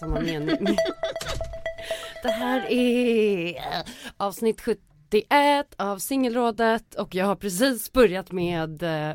samma mening. Det här är avsnitt 71 av Singelrådet och jag har precis börjat med eh,